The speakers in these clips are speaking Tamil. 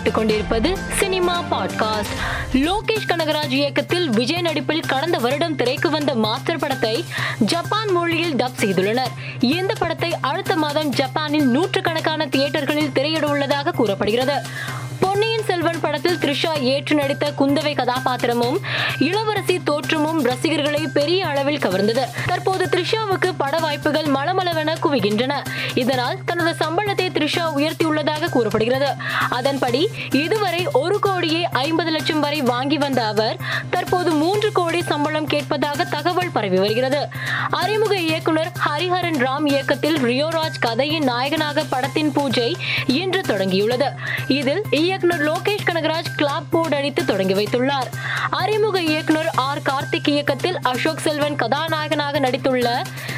கேட்டுக் கொண்டிருப்பது சினிமா பாட்காஸ்ட். லோகேஷ் கனகராஜ் இயக்கத்தில் விஜய் நடிப்பில் கடந்த வருடம் திரைக்கு வந்த மாஸ்டர் படத்தை ஜப்பான் மொழியில் டப் செய்துள்ளனர். இந்த படத்தை அடுத்த மாதம் ஜப்பானில் நூற்றுக்கணக்கான தியேட்டர்களில் திரையிட உள்ளதாக கூறப்படுகிறது. பொன்னியின் செல்வன் படத்தில் த்ரிஷா ஏற்று நடித்த குந்தவை கதாபாத்திரமும் இளவரசி தோற்றமும் ரசிகர்களை பெரிய அளவில் கவர்ந்தது. தற்போது த்ரிஷாவுக்கு பட வாய்ப்புகள் மளமளவென குவிகின்றன. இதனால் தனது சம்பளத்தை த்ரிஷா உயர்த்தியுள்ளதாக கூறப்படுகிறது. அதன்படி இதுவரை ஒரு கோடியே ஐம்பது லட்சம் வரை வாங்கி வந்த அவர் தற்போது மூன்று கோடி சம்பளம் கேட்பதாக தகவல் பரவி வருகிறது. அறிமுக இயக்குனர் ஹரிஹரன் ராம் இயக்கத்தில் ரியோராஜ் கதையின் நாயகனாக படத்தின் பூஜை இன்று தொடங்கியுள்ளது. இதில் இயக்குனர் லோகேஷ் கனகராஜ் கிளாப் போர்டு அடித்து தொடங்கி வைத்துள்ளார். அறிமுக இயக்குனர் ஆர் கார்த்திக் இயக்கத்தில் அசோக் செல்வன் கதாநாயகனாக நடித்துள்ள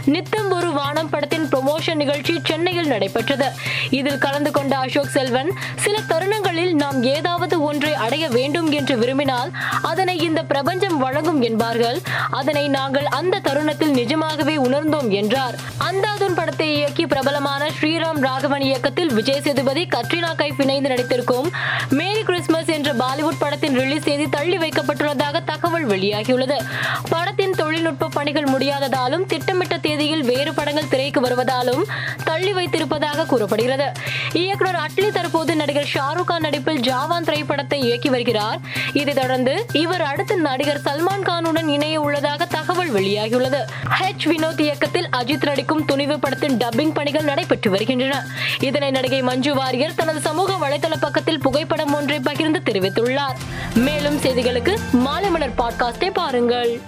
நித்தம் ஒரு வானம் படத்தின் ப்ரொமோஷன் நிகழ்ச்சி சென்னையில் நடைபெற்றது. இதில் கலந்து கொண்ட அசோக் செல்வன் சில தருணங்களில் நாம் ஏதாவது ஒன்றை அடைய வேண்டும் என்று விரும்பினால் அதனை இந்த பிரபஞ்சம் வழங்கும் என்பார்கள். அதனை நாங்கள் அந்த தருணத்தில் நிஜமாகவே உணர்ந்தோம் என்றார். அந்தாதுன் படத்தை இயக்கி பிரபலமான ஸ்ரீராம் ராகவன் இயக்கத்தில் விஜய் சேதுபதி கத்ரினா கைஃப் இணைந்து நடித்திருக்கும் மேரி கிறிஸ்துமஸ் என்ற பாலிவுட் படத்தின் ரிலீஸ் தேதி தள்ளி வைக்கப்பட்டுள்ளதாக தகவல் வெளியாகியுள்ளது. படத்தின் தொழில்நுட்ப பணிகள் முடியாததாலும் திட்டமிட்ட தேதியில் வேறு படங்கள் வெளிக்கு வருவதாலும் தள்ளி வைத்திருப்பதாக கூறப்படுகிறது. இயக்குனர் அட்லி தற்போது நடிகர் ஷாருக் கான் நடிப்பில் ஜாவான் திரைப்படத்தை இயக்கி வருகிறார். இதைத் தொடர்ந்து இவர் அடுத்து நடிகர் சல்மான் கானுடன் இணைய உள்ளதாக தகவல் வெளியாகியுள்ளது. ஹெச் வினோத் இயக்கத்தில் அஜித் நடிக்கும் துணிவு படத்தின் டப்பிங் பணிகள் நடைபெற்று வருகின்றன. இதனை நடிகை மஞ்சு வாரியர் தனது சமூக வலைதள பக்கத்தில் புகைப்படம் ஒன்றை பகிர்ந்து தெரிவித்துள்ளார். மேலும் செய்திகளுக்கு மாலை மலர் பாட்காஸ்டை பாருங்கள்.